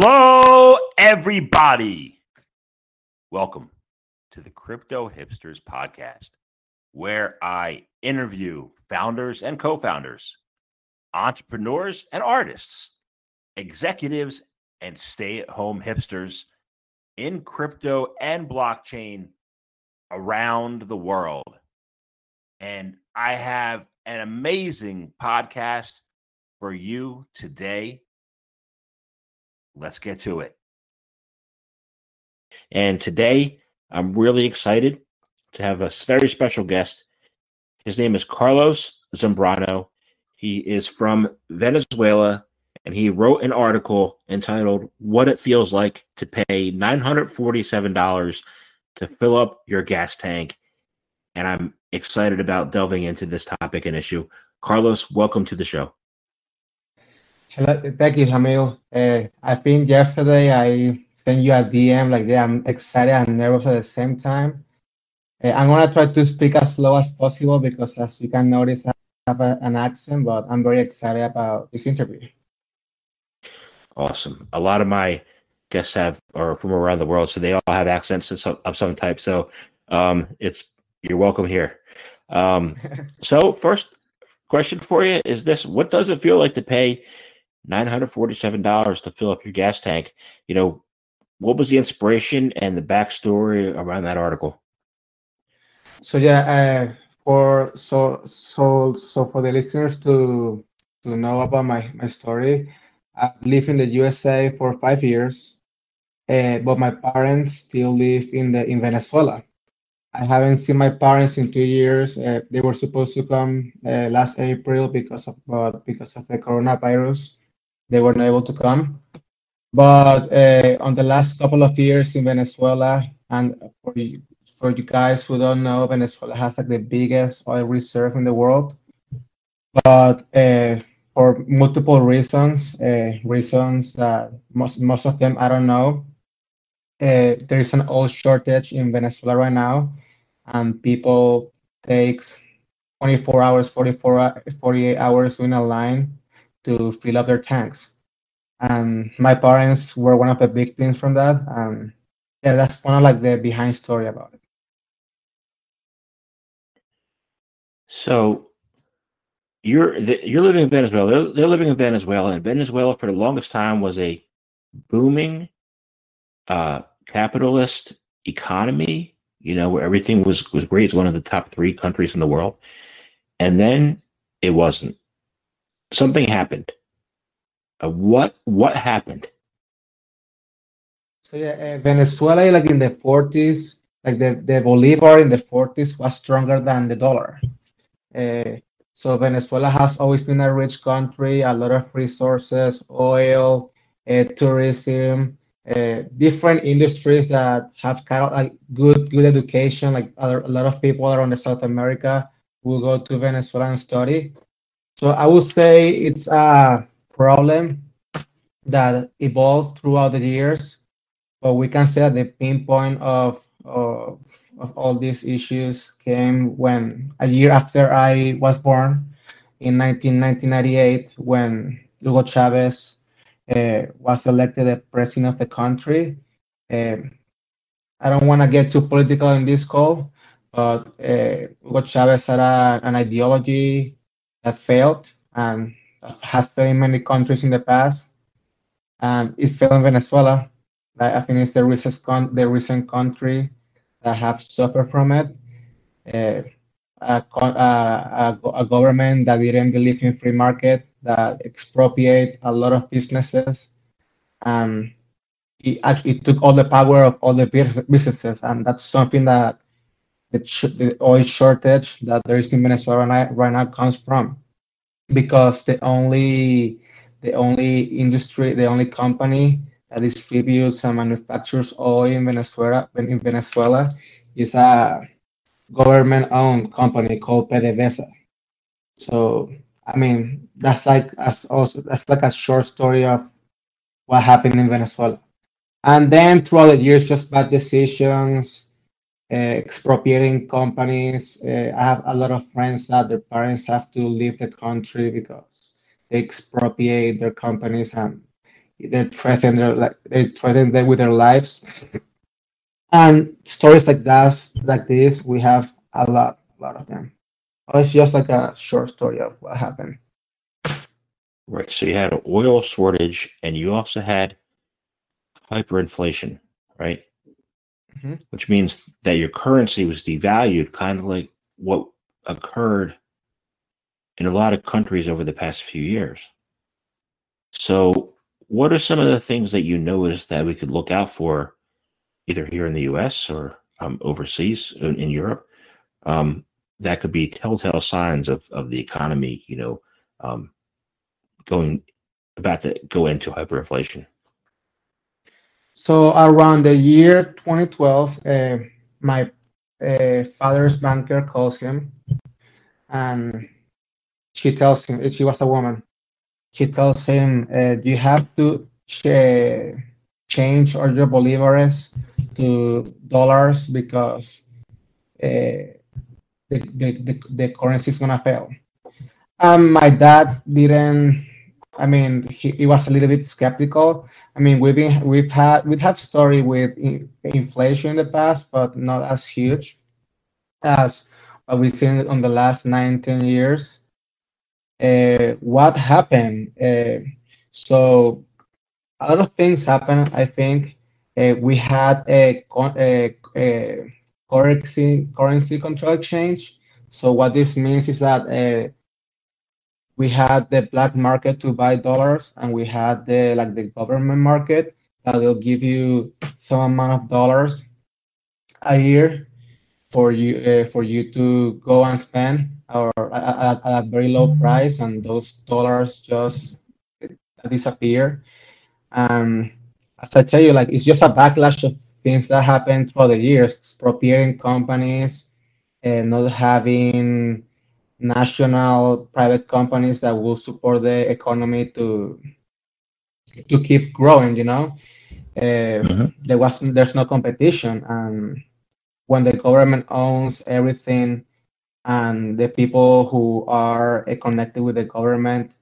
Hello, everybody. Welcome to the Crypto Hipsters Podcast, where I interview founders and co founders, entrepreneurs and artists, executives and stay at home hipsters in crypto and blockchain around the world. And I have an amazing podcast for you today. Let's get to it. And today, I'm really excited to have a very special guest. His name is Carlos Zambrano. He is from Venezuela and he wrote an article entitled What It Feels Like to Pay $947 to Fill Up Your Gas Tank. And I'm excited about delving into this topic and issue. Carlos, welcome to the show. Hello, thank you, Jamil. Uh, I think yesterday I sent you a DM like yeah, I'm excited and nervous at the same time. Uh, I'm gonna try to speak as slow as possible because, as you can notice, I have a, an accent, but I'm very excited about this interview. Awesome. A lot of my guests have are from around the world, so they all have accents of some, of some type. So um, it's you're welcome here. Um, so first question for you is this: What does it feel like to pay nine hundred forty-seven dollars to fill up your gas tank? You know, what was the inspiration and the backstory around that article? So yeah, uh, for so so so for the listeners to to know about my my story, I've lived in the USA for five years, uh, but my parents still live in the in Venezuela. I haven't seen my parents in two years. Uh, they were supposed to come uh, last April because of uh, because of the coronavirus. They weren't able to come. But uh, on the last couple of years in Venezuela, and for you, for you guys who don't know, Venezuela has like the biggest oil reserve in the world. But uh, for multiple reasons, uh, reasons that most most of them I don't know. Uh, there is an oil shortage in Venezuela right now, and people takes 24 hours, 44, 48 hours in a line to fill up their tanks. And my parents were one of the victims from that. And yeah, that's kind of like the behind story about it. So you're you're living in Venezuela. They're, they're living in Venezuela, and Venezuela for the longest time was a booming uh, capitalist economy. You know, where everything was was great. It's one of the top three countries in the world, and then it wasn't. Something happened. Uh, what what happened? So yeah, uh, Venezuela, like in the 40s, like the, the Bolivar in the 40s was stronger than the dollar. Uh, so Venezuela has always been a rich country, a lot of resources, oil, uh, tourism, different industries that have kind of like good good education. Like other, a lot of people around the South America will go to Venezuela and study. So I would say it's a problem that evolved throughout the years, but we can say that the pinpoint of of, of all these issues came when a year after I was born in 19, 1998 when Hugo Chavez uh, was elected the president of the country. Um, I don't want to get too political in this call, but uh, Hugo Chavez had a, an ideology that failed and has failed in many countries in the past. And it failed in Venezuela. I think it's the recent, con- the recent country that have suffered from it. Uh, a, a, a, government that didn't believe in free market, that expropriate a lot of businesses. Um, it actually took all the power of all the businesses, and that's something that the, the oil shortage that there is in Venezuela right now, comes from, because the only the only industry, the only company that distributes and manufactures oil in Venezuela in Venezuela is a government-owned company called PDVSA. So I mean that's like as also that's like a short story of what happened in Venezuela. And then throughout the years, just bad decisions, expropriating companies. Uh, I have a lot of friends that their parents have to leave the country because they expropriate their companies and they threaten their like they threaten them with their lives. And stories like that, like this, we have a lot, a lot of them. It's just like a short story of what happened. Right. So you had an oil shortage and you also had hyperinflation, right? Mhm. Which means that your currency was devalued, kind of like what occurred in a lot of countries over the past few years. So, what are some of the things that you noticed that we could look out for, either here in the US or um, overseas in, in Europe, um, that could be telltale signs of, of the economy, you know, um, going about to go into hyperinflation? So around the year 2012, uh, my uh, father's banker calls him, and she tells him she was a woman. She tells him, uh, "You have to ch- change all your bolívares to dollars because uh, the, the, the, the currency is gonna fail." And my dad didn't. I mean, he, he was a little bit skeptical. I mean, we've been we've had we've had story with in, inflation in the past, but not as huge as what we've seen on the last nine, 10 years. Uh, what happened? Uh, so a lot of things happened. I think uh, we had a, a, a currency currency control exchange. So what this means is that uh, we had the black market to buy dollars, and we had the like the government market that will give you some amount of dollars a year for you uh, for you to go and spend or at, at, a very low price, and those dollars just disappear. Um, as I tell you, like it's just a backlash of things that happened through the years, expropriating companies and not having national private companies that will support the economy to to keep growing you know uh, Mhm. there was there's no competition and when the government owns everything and the people who are uh, connected with the government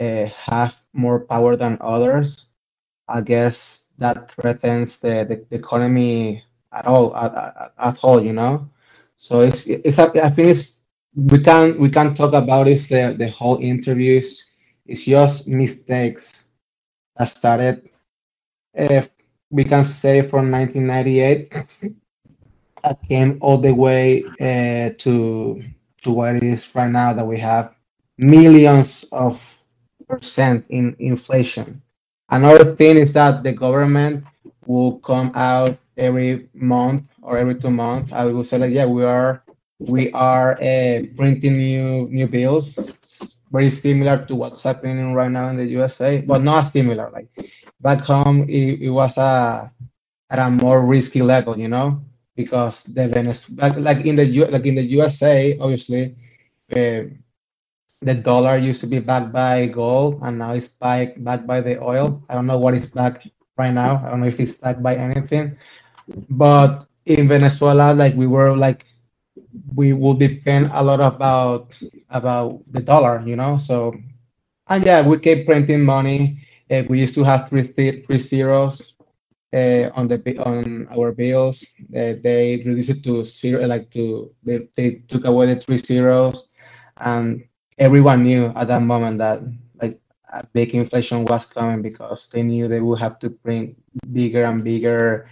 uh, have more power than others i guess that threatens the, the, the economy at all at, at, at all you know so it's it's i think it's we can we can talk about this the, the whole interviews. It's just mistakes that started if we can say from 1998 I came all the way uh, to to what it is right now that we have millions of percent in inflation. Another thing is that the government will come out every month or every two months. I will say like yeah we are we are uh, printing new new bills very similar to what's happening right now in the usa but not similar like back home it, it was a at a more risky level you know because the Venezuela like in the U, like in the usa obviously uh, the dollar used to be backed by gold and now it's back, backed by the oil. I don't know what is backed right now. I don't know if it's backed by anything. But in venezuela like we were like we will depend a lot about about the dollar, you know. So, and yeah, we keep printing money. Uh, we used to have three th- three zeros uh, on the on our bills. Uh, they reduced it to zero, like to they, they took away the three zeros, and everyone knew at that moment that like a big inflation was coming because they knew they would have to print bigger and bigger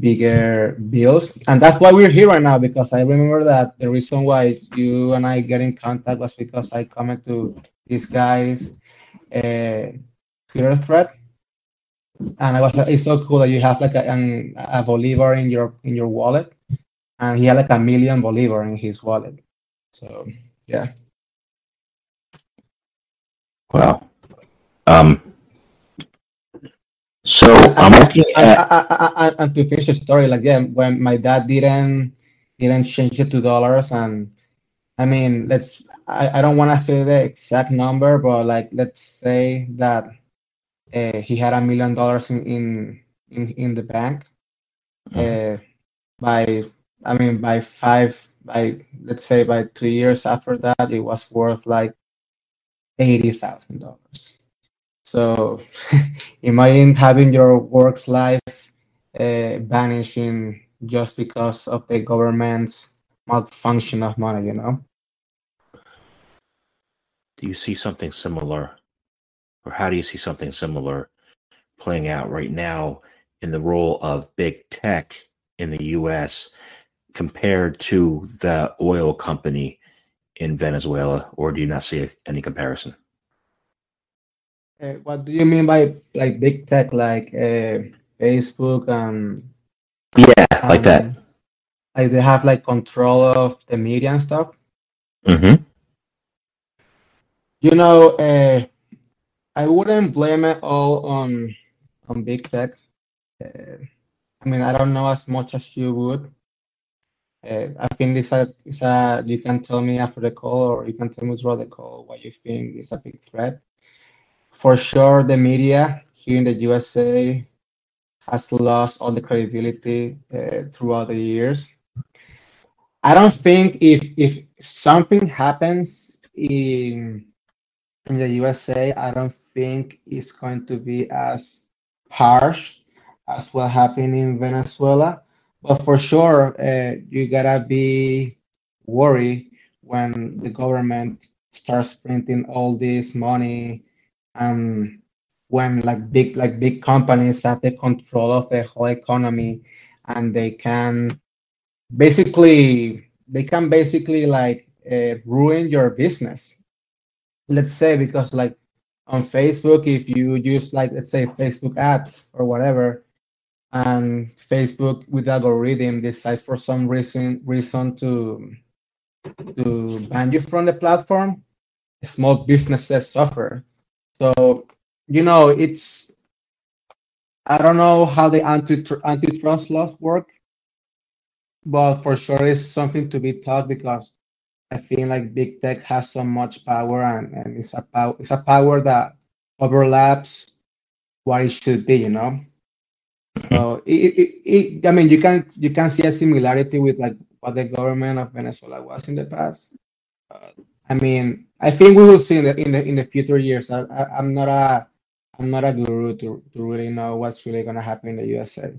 bigger bills. And that's why we're here right now because i remember that the reason why you and i get in contact was because i commented to this guy's uh, twitter thread. And i was like it's so cool that you have like a, an, a bolivar in your in your wallet. And he had like a million bolivar in his wallet. So yeah. Wow. Um, so I'm looking and, at and, to finish the story, like yeah, when my dad didn't didn't change it to dollars, and I mean, let's I, I don't want to say the exact number, but like let's say that uh, he had a million dollars in in in, in the bank. Uh, by I mean by five by let's say by two years after that, it was worth like eighty thousand dollars. So imagine having your works life uh, vanishing just because of the government's malfunction of money, you know? Do you see something similar, or how do you see something similar playing out right now in the role of big tech in the US compared to the oil company in Venezuela, or do you not see any comparison? Uh, what do you mean by like big tech, like uh, Facebook and yeah, like that? um, Like they have like control of the media and stuff. Mm-hmm. You know, uh, I wouldn't blame it all on on big tech. Uh, I mean, I don't know as much as you would. Uh, I think it's a, it's a, you can tell me after the call or you can tell me throughout the call what you think is a big threat. For sure, the media here in the USA has lost all the credibility uh, throughout the years. I don't think if if something happens in in the USA, I don't think it's going to be as harsh as what happened in Venezuela. But for sure, uh, you gotta be worried when the government starts printing all this money and when like big like big companies have the control of the whole economy and they can basically they can basically like uh, ruin your business. Let's say because like on facebook if you use like let's say facebook ads or whatever and facebook with algorithm decides for some reason reason to to ban you from the platform small businesses suffer so you know it's i don't know how the anti antitrust laws work but for sure it's something to be taught because I think like big tech has so much power and, and it's a power it's a power that overlaps what it should be, you know. So it, it, it, I mean you can you can see a similarity with like what the government of Venezuela was in the past. Uh, I mean, I think we will see in the in the in the future years. I, I I'm not a I'm not a guru to, to really know what's really gonna happen in the USA.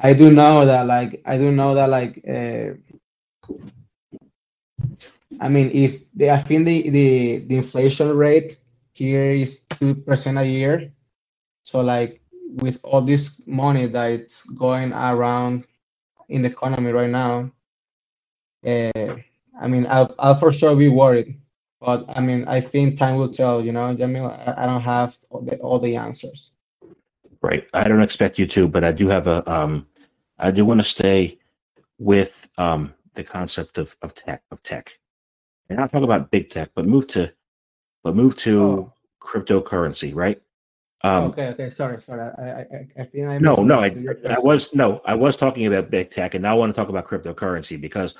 I do know that like I do know that like uh, I mean if the I think the, the the inflation rate here is two percent a year. So like with all this money that it's going around in the economy right now, uh, I mean I'll I'll for sure be worried. But I mean I think time will tell, you know, I, I don't have all the, all the answers. Right. I don't expect you to, but I do have a um I do want to stay with um the concept of, of tech of tech. And not talk about big tech, but move to but move to Oh. cryptocurrency, right? Um okay, okay, sorry, sorry. I I I, I think I no, no, I, I was no, I was talking about big tech, and now I want to talk about cryptocurrency because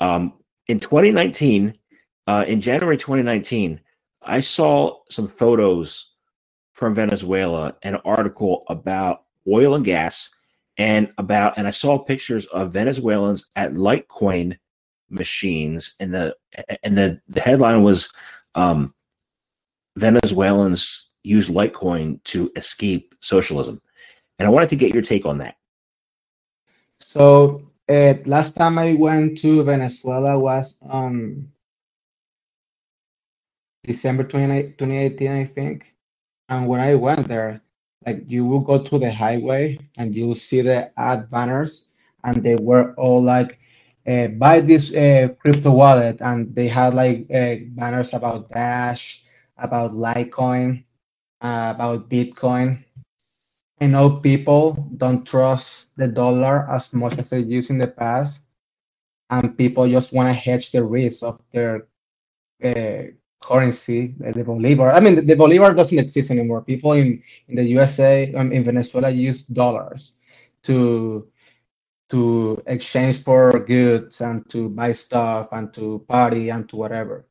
um, in 2019, uh, in January 2019, I saw some photos from Venezuela, an article about oil and gas, and about, and I saw pictures of Venezuelans at Litecoin machines, and the and the the headline was um, Venezuelans use Litecoin to escape socialism. And I wanted to get your take on that. So uh, last time I went to Venezuela was on December 28, 2018, I think. And when I went there, like you will go to the highway and you'll see the ad banners, and they were all like, uh, buy this uh, crypto wallet, and they had like uh, banners about Dash, about Litecoin, uh, about Bitcoin. I know people don't trust the dollar as much as they used in the past, and people just want to hedge the risk of their uh, currency, the, the bolivar. I mean, the, the bolivar doesn't exist anymore. People in, in the USA, um, in Venezuela, use dollars to to exchange for goods and to buy stuff and to party and to whatever.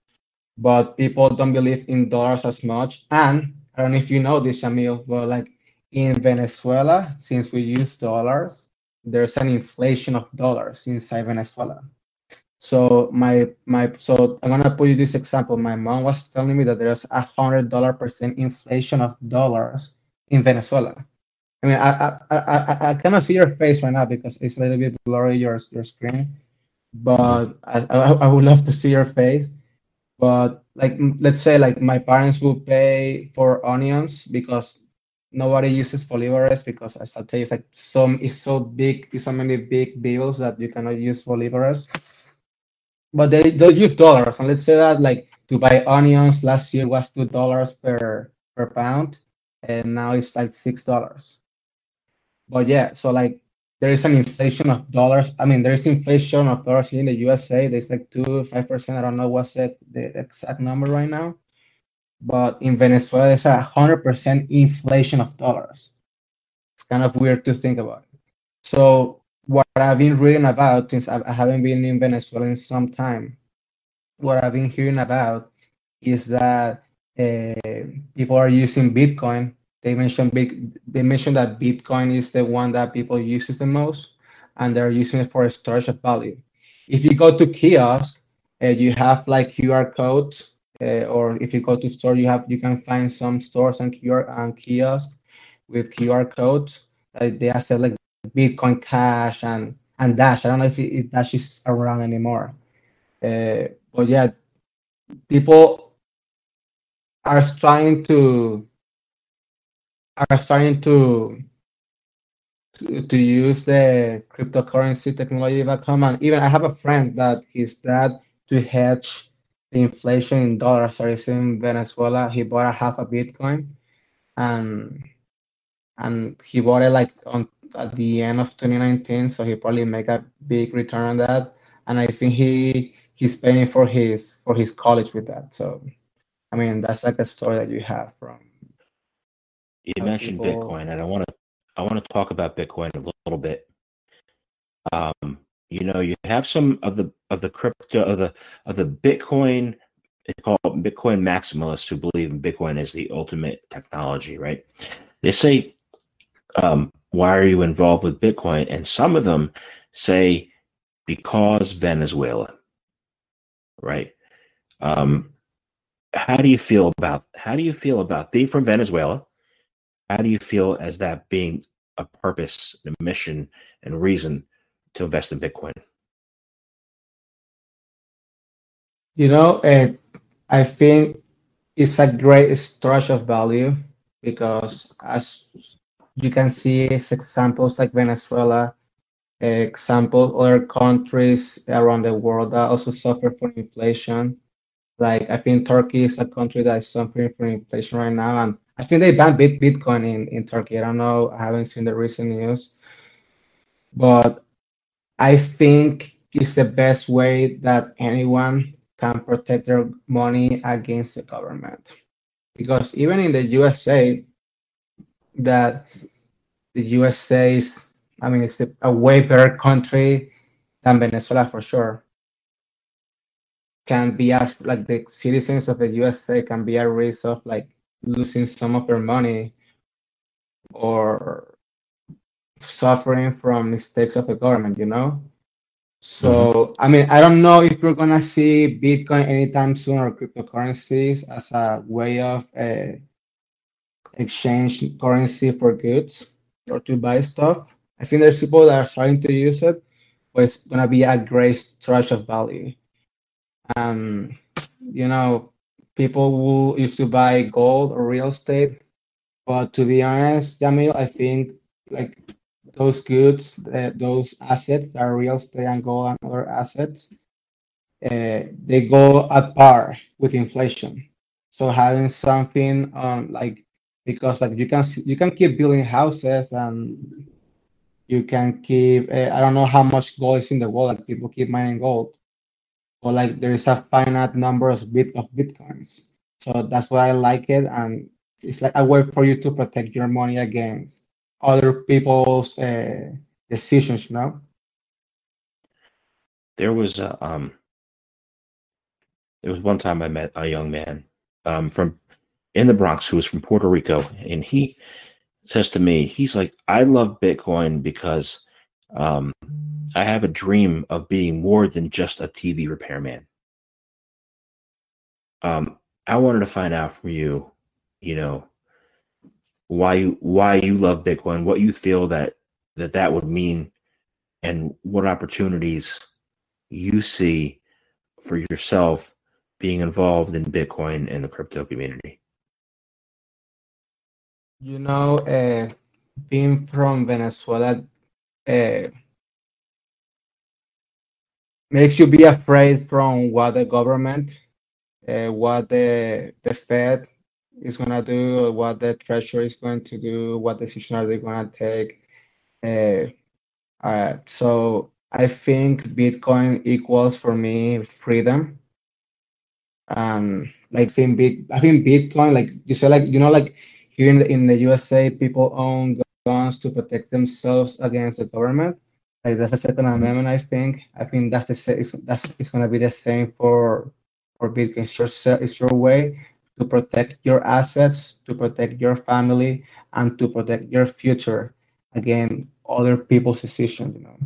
But people don't believe in dollars as much. And I don't know if you know this, Jamil, but like in Venezuela, since we use dollars, there's an inflation of dollars inside Venezuela. So my my so I'm gonna put you this example. My mom was telling me that there's a hundred dollar percent inflation of dollars in Venezuela. I mean, I I, I I cannot see your face right now because it's a little bit blurry your your screen, but I, I, would love to see your face. But like let's say like my parents will pay for onions because nobody uses bolivares because as I tell you, it's like some it's so big, it's so many big bills that you cannot use bolivares. But they they'll use dollars, and let's say that like to buy onions last year was two dollars per per pound, and now it's like six dollars. But yeah, so like there is an inflation of dollars. I mean, there is inflation of dollars in the USA. There's like two, five percent. I don't know what's the, the exact number right now. But in Venezuela, there's a hundred percent inflation of dollars. It's kind of weird to think about. So what I've been reading about since I haven't been in Venezuela in some time, what I've been hearing about is that uh, people are using Bitcoin they mentioned big. They mentioned that Bitcoin is the one that people uses the most, and they're using it for storage of value. If you go to kiosk, uh, you have like QR codes, uh, or if you go to store, you have you can find some stores and QR and kiosks with QR codes. They accept like Bitcoin Cash and and Dash. I don't know if, it, if Dash is around anymore. Uh, but yeah, people are trying to are starting to to, to use the cryptocurrency technology back home. And even I have a friend that his dad to hedge the inflation in dollars that is in Venezuela. He bought a half a Bitcoin and and he bought it like on at the end of 2019. So he probably make a big return on that. And I think he he's paying for his for his college with that. So I mean that's like a story that you have from you mentioned people... Bitcoin, and I want to I want to talk about Bitcoin a little bit. Um, you know, you have some of the of the crypto of the of the Bitcoin it's called Bitcoin maximalists who believe in Bitcoin as the ultimate technology, right? They say, um, why are you involved with Bitcoin? And some of them say because Venezuela, right? Um, how do you feel about how do you feel about being from Venezuela? How do you feel as that being a purpose, a mission, and reason to invest in Bitcoin? You know, uh, I think it's a great storage of value because as you can see examples like Venezuela, example other countries around the world that also suffer from inflation. Like I think Turkey is a country that is suffering from inflation right now, and I think they banned Bit Bitcoin in, in Turkey. I don't know. I haven't seen the recent news, but I think it's the best way that anyone can protect their money against the government. Because even in the USA, that the USA is, I mean, it's a, a way better country than Venezuela for sure. Can be as like the citizens of the USA can be at risk of like losing some of their money or suffering from mistakes of the government, you know? So, mm-hmm. I mean, I don't know if we're to see Bitcoin anytime soon or cryptocurrencies as a way of uh, exchange currency for goods or to buy stuff. I think there's people that are starting to use it, but it's to be a great storage of value. Um, you know, people who used to buy gold or real estate. But to be honest, Jamil, I think like those goods, uh, those assets that are real estate and gold and other assets, uh, they go at par with inflation. So having something um, like because like you can you can keep building houses and you can keep uh, I don't know how much gold is in the world. Like people keep mining gold, but like there is a finite number of bit of bitcoins. So that's why I like it, and it's like a way for you to protect your money against other people's uh, decisions. You know. There was a um. There was one time I met a young man um, from in the Bronx who was from Puerto Rico, and he says to me, he's like, "I love Bitcoin because Um, I have a dream of being more than just a TV repairman. Um, I wanted to find out from you, you know, why you why you love Bitcoin, what you feel that that that would mean, and what opportunities you see for yourself being involved in Bitcoin and the crypto community. You know, uh, being from Venezuela uh, makes you be afraid from what the government, uh, what the the Fed is gonna do, what the Treasury is going to do, what decision are they gonna take. Uh, uh, so I think Bitcoin equals for me freedom. Um, like think bit, I think Bitcoin, like you said, like you know, like here in the, in the USA, people own guns to protect themselves against the government. Like that's the Second Amendment. I think. I think that's the it's, that's it's gonna be the same for for Bitcoin. It's your it's your way to protect your assets, to protect your family, and to protect your future against other people's decisions. You know.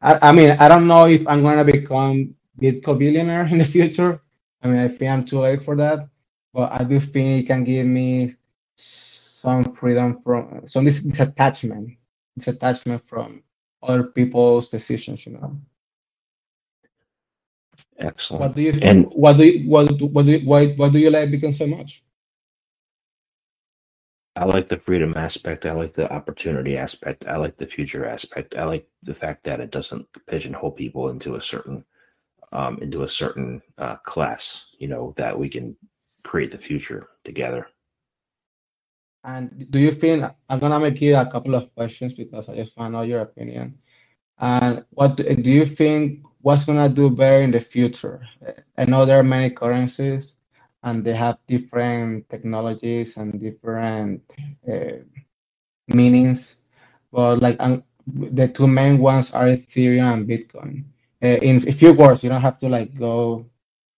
I, I mean, I don't know if I'm gonna become Bitcoin billionaire in the future. I mean, I think I'm too late for that, but I do think it can give me some freedom from some this, this attachment, this attachment from other people's decisions. You know. Excellent. What do you And- what do you what do what do you, why what do you like Bitcoin so much? I like the freedom aspect. I like the opportunity aspect. I like the future aspect. I like the fact that it doesn't pigeonhole people into a certain um, into a certain uh, class. You know that we can create the future together. And do you think I'm gonna make you a couple of questions because I just want to know your opinion. And what do, you think what's gonna do better in the future? I know there are many currencies and they have different technologies and different uh, meanings, but like um, the two main ones are Ethereum and Bitcoin. Uh, in a few words, you don't have to like go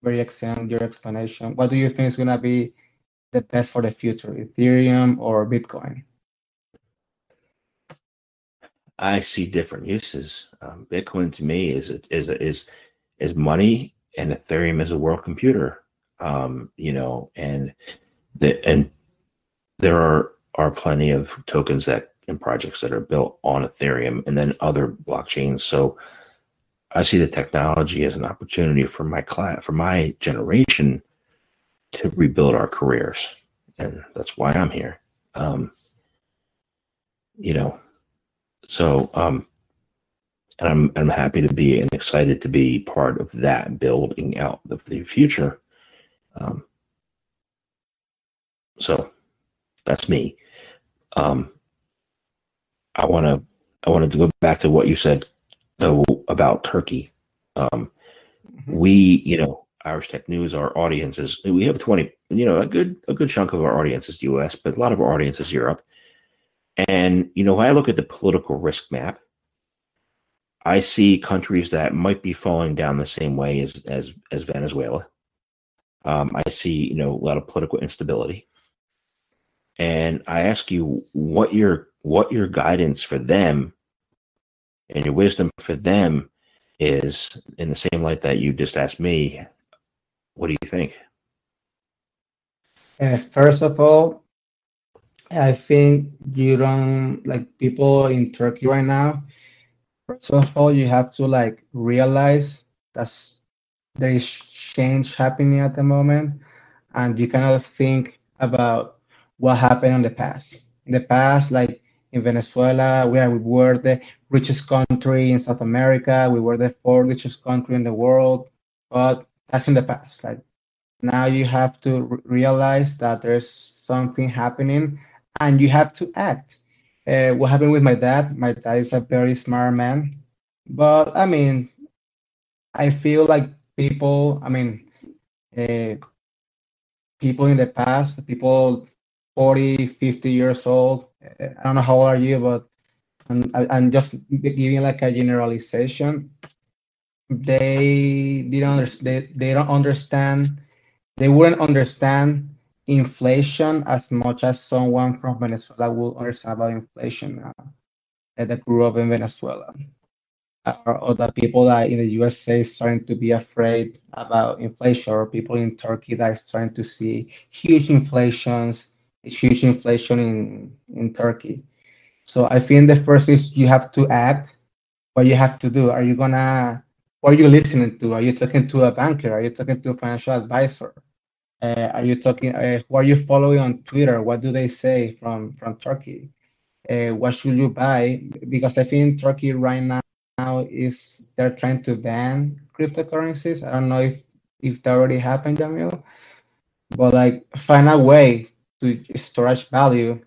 very extend your explanation. What do you think is gonna be the best for the future, Ethereum or Bitcoin? I see different uses. Um, Bitcoin to me is is is is money, and Ethereum is a world computer. Um, you know, and the and there are are plenty of tokens that and projects that are built on Ethereum, and then other blockchains. So I see the technology as an opportunity for my class, for my generation, to rebuild our careers, and that's why I'm here. Um, you know, so um, and I'm I'm happy to be and excited to be part of that building out of the future. Um, so that's me. Um, I want to I wanted to go back to what you said though about Turkey. Um, we, you know, Irish Tech News, our audience is we have twenty, you know, a good a good chunk of our audience is the U.S., but a lot of our audience is Europe. And you know, when I look at the political risk map, I see countries that might be falling down the same way as as as Venezuela. Um, I see, you know, a lot of political instability. And I ask you what your what your guidance for them and your wisdom for them is in the same light that you just asked me. What do you think? Uh, first of all, I think you don't like people in Turkey right now. First of all, you have to like realize that there is change happening at the moment, and you cannot think about what happened in the past. In the past, like in Venezuela, we, we were the richest country in South America. We were the fourth richest country in the world, but that's in the past. Like now, you have to re- realize that there's something happening, and you have to act. Uh, what happened with my dad? My dad is a very smart man, but I mean, I feel like people. I mean, uh, people in the past, people 40, 50 years old. uh, I don't know how old are you, but I'm, I'm just giving like a generalization. They didn't understand. They, they don't understand. They wouldn't understand inflation as much as someone from Venezuela will understand about inflation now. that grew up in Venezuela. Uh, or the people that in the USA starting to be afraid about inflation, or people in Turkey that are starting to see huge inflations, huge inflation in, in Turkey. So I think the first is you have to act. What you have to do? Are you gonna? Are you listening to? Are you talking to a banker? Are you talking to a financial advisor? Uh, are you talking? Uh, who are you following on Twitter? What do they say from from Turkey? Uh, what should you buy? Because I think Turkey right now is they're trying to ban cryptocurrencies. I don't know if if that already happened, Jamil, but like find a way to storage value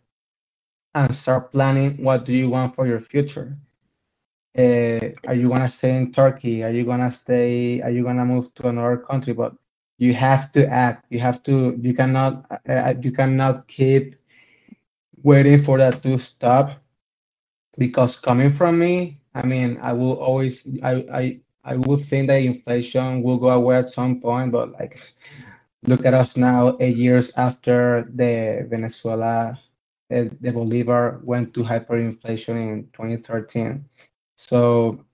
and start planning what do you want for your future. Uh, are you gonna stay in Turkey? Are you gonna stay? Are you gonna move to another country? But you have to act you have to you cannot uh, you cannot keep waiting for that to stop because coming from me i mean i will always i i i would think that inflation will go away at some point but like look at us now eight years after the venezuela the bolivar went to hyperinflation in 2013 so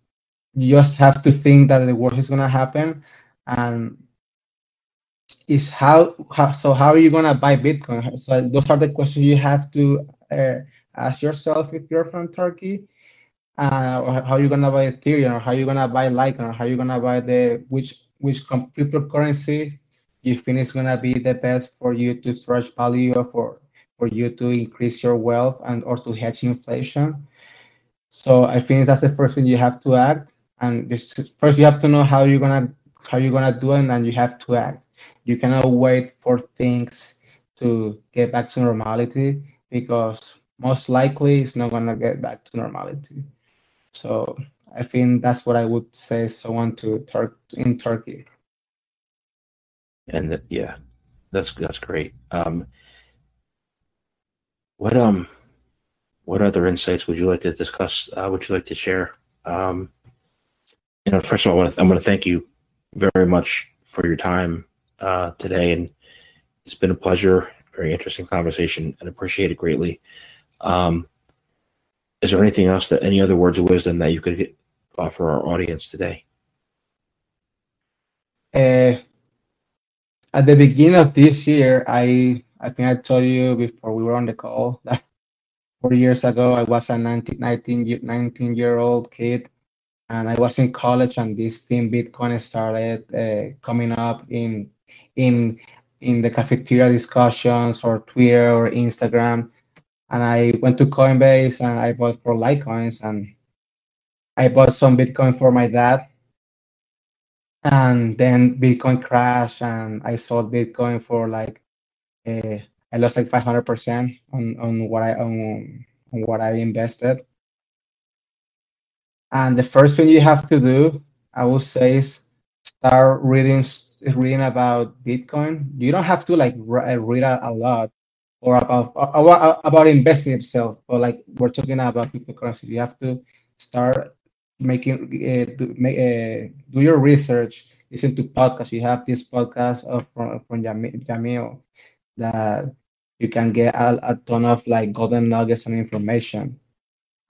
you just have to think that the worst is to happen and is how, how so how are you to buy bitcoin? So those are the questions you have to uh, ask yourself if you're from turkey uh, or how are you to buy ethereum or how are you to buy litecoin or how are you to buy the which which cryptocurrency you think is to be the best for you to stretch value or for for you to increase your wealth and or to hedge inflation so i think that's the first thing you have to act and first you have to know how you're to how you're to do it and then you have to act you cannot wait for things to get back to normality because most likely it's not to get back to normality. So I think that's what I would say someone to Turk in Turkey. And yeah, that's that's great. Um, what um, what other insights would you like to discuss? Uh, would you like to share? Um, you know, first of all, I want to I to thank you very much for your time uh, today, and it's been a pleasure. Very interesting conversation, and appreciate it greatly. Um, is there anything else that any other words of wisdom that you could get, offer our audience today? Uh, at the beginning of this year, I I think I told you before we were on the call that four years ago I was a 19, 19, 19 year old kid and I was in college and this thing Bitcoin started uh, coming up in in in the cafeteria discussions or Twitter or Instagram. And I went to Coinbase and I bought for Litecoins and I bought some Bitcoin for my dad. And then Bitcoin crashed and I sold Bitcoin for like uh, I lost like 500% on, on what I on, on what I invested. And the first thing you have to do, I would say, is start reading reading about Bitcoin. You don't have to like uh, read a, a lot or about about about investing itself, but like we're talking about cryptocurrency. You have to start making uh, do, make, uh, do your research. Listen to podcasts. You have this podcast of, from from Jamil that you can get a, a ton of like golden nuggets and information.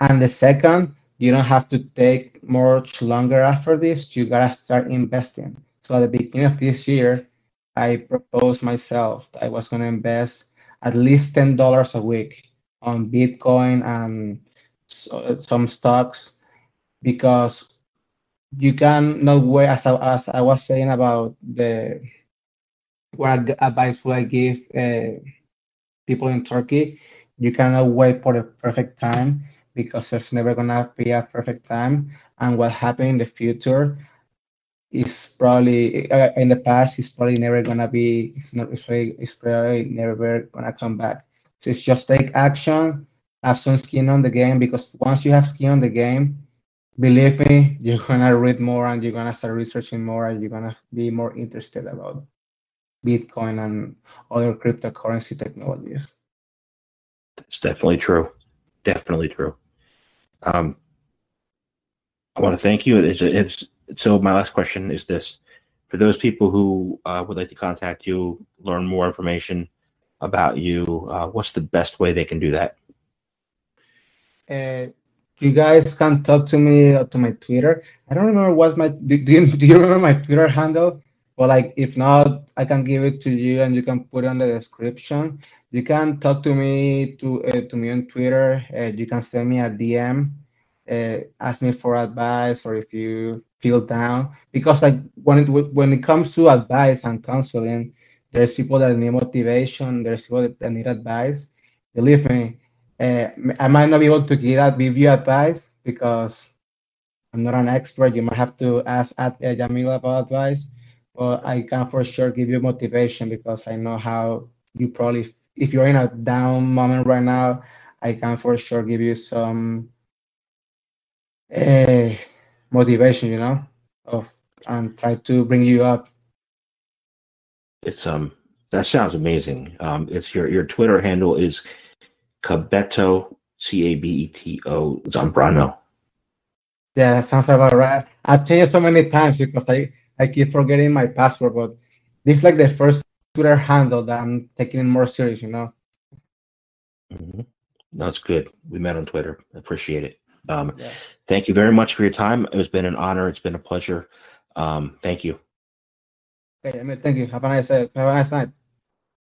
And the second, you don't have to take much longer after this. You gotta start investing. So at the beginning of this year, I proposed myself that I was gonna invest at least ten dollars a week on Bitcoin and some stocks because you can not wait as I, as I was saying about the what advice would I give uh, people in Turkey. You cannot wait for the perfect time because there's never gonna be a perfect time. And what happened in the future is probably uh, in the past is probably never gonna be. It's not. It's probably, it's probably never gonna come back. So it's just take action, have some skin on the game because once you have skin on the game, believe me, you're gonna read more and you're gonna start researching more and you're gonna be more interested about Bitcoin and other cryptocurrency technologies. That's definitely true. Definitely true. Um, I want to thank you. It's, it's, so my last question is this: for those people who uh, would like to contact you, learn more information about you, uh, what's the best way they can do that? Uh, you guys can talk to me uh, to my Twitter. I don't remember what's my do you, do you remember my Twitter handle? Well, like if not, I can give it to you and you can put it on the description. You can talk to me to uh, to me on Twitter. Uh, you can send me a DM, uh, ask me for advice, or if you feel down. Because like when it when it comes to advice and counseling, there's people that need motivation. There's people that need advice. Believe me, uh, I might not be able to give, give you advice because I'm not an expert. You might have to ask at uh, Jamil about advice, but I can for sure give you motivation because I know how you probably, if you're in a down moment right now, I can for sure give you some uh, motivation, you know, of and try to bring you up. It's um that sounds amazing. Um, it's your your Twitter handle is Cabeto C A B E T O Zambrano. Yeah, that sounds about right. I've changed so many times because I I keep forgetting my password, but this is like the first Twitter handle that I'm taking it more serious, you know. Mm-hmm. That's good. We met on Twitter. Appreciate it. Um, Yeah. Thank you very much for your time. It's been an honor. It's been a pleasure. Um, thank you. Okay, I mean, thank you. Have a nice, uh, have a nice night.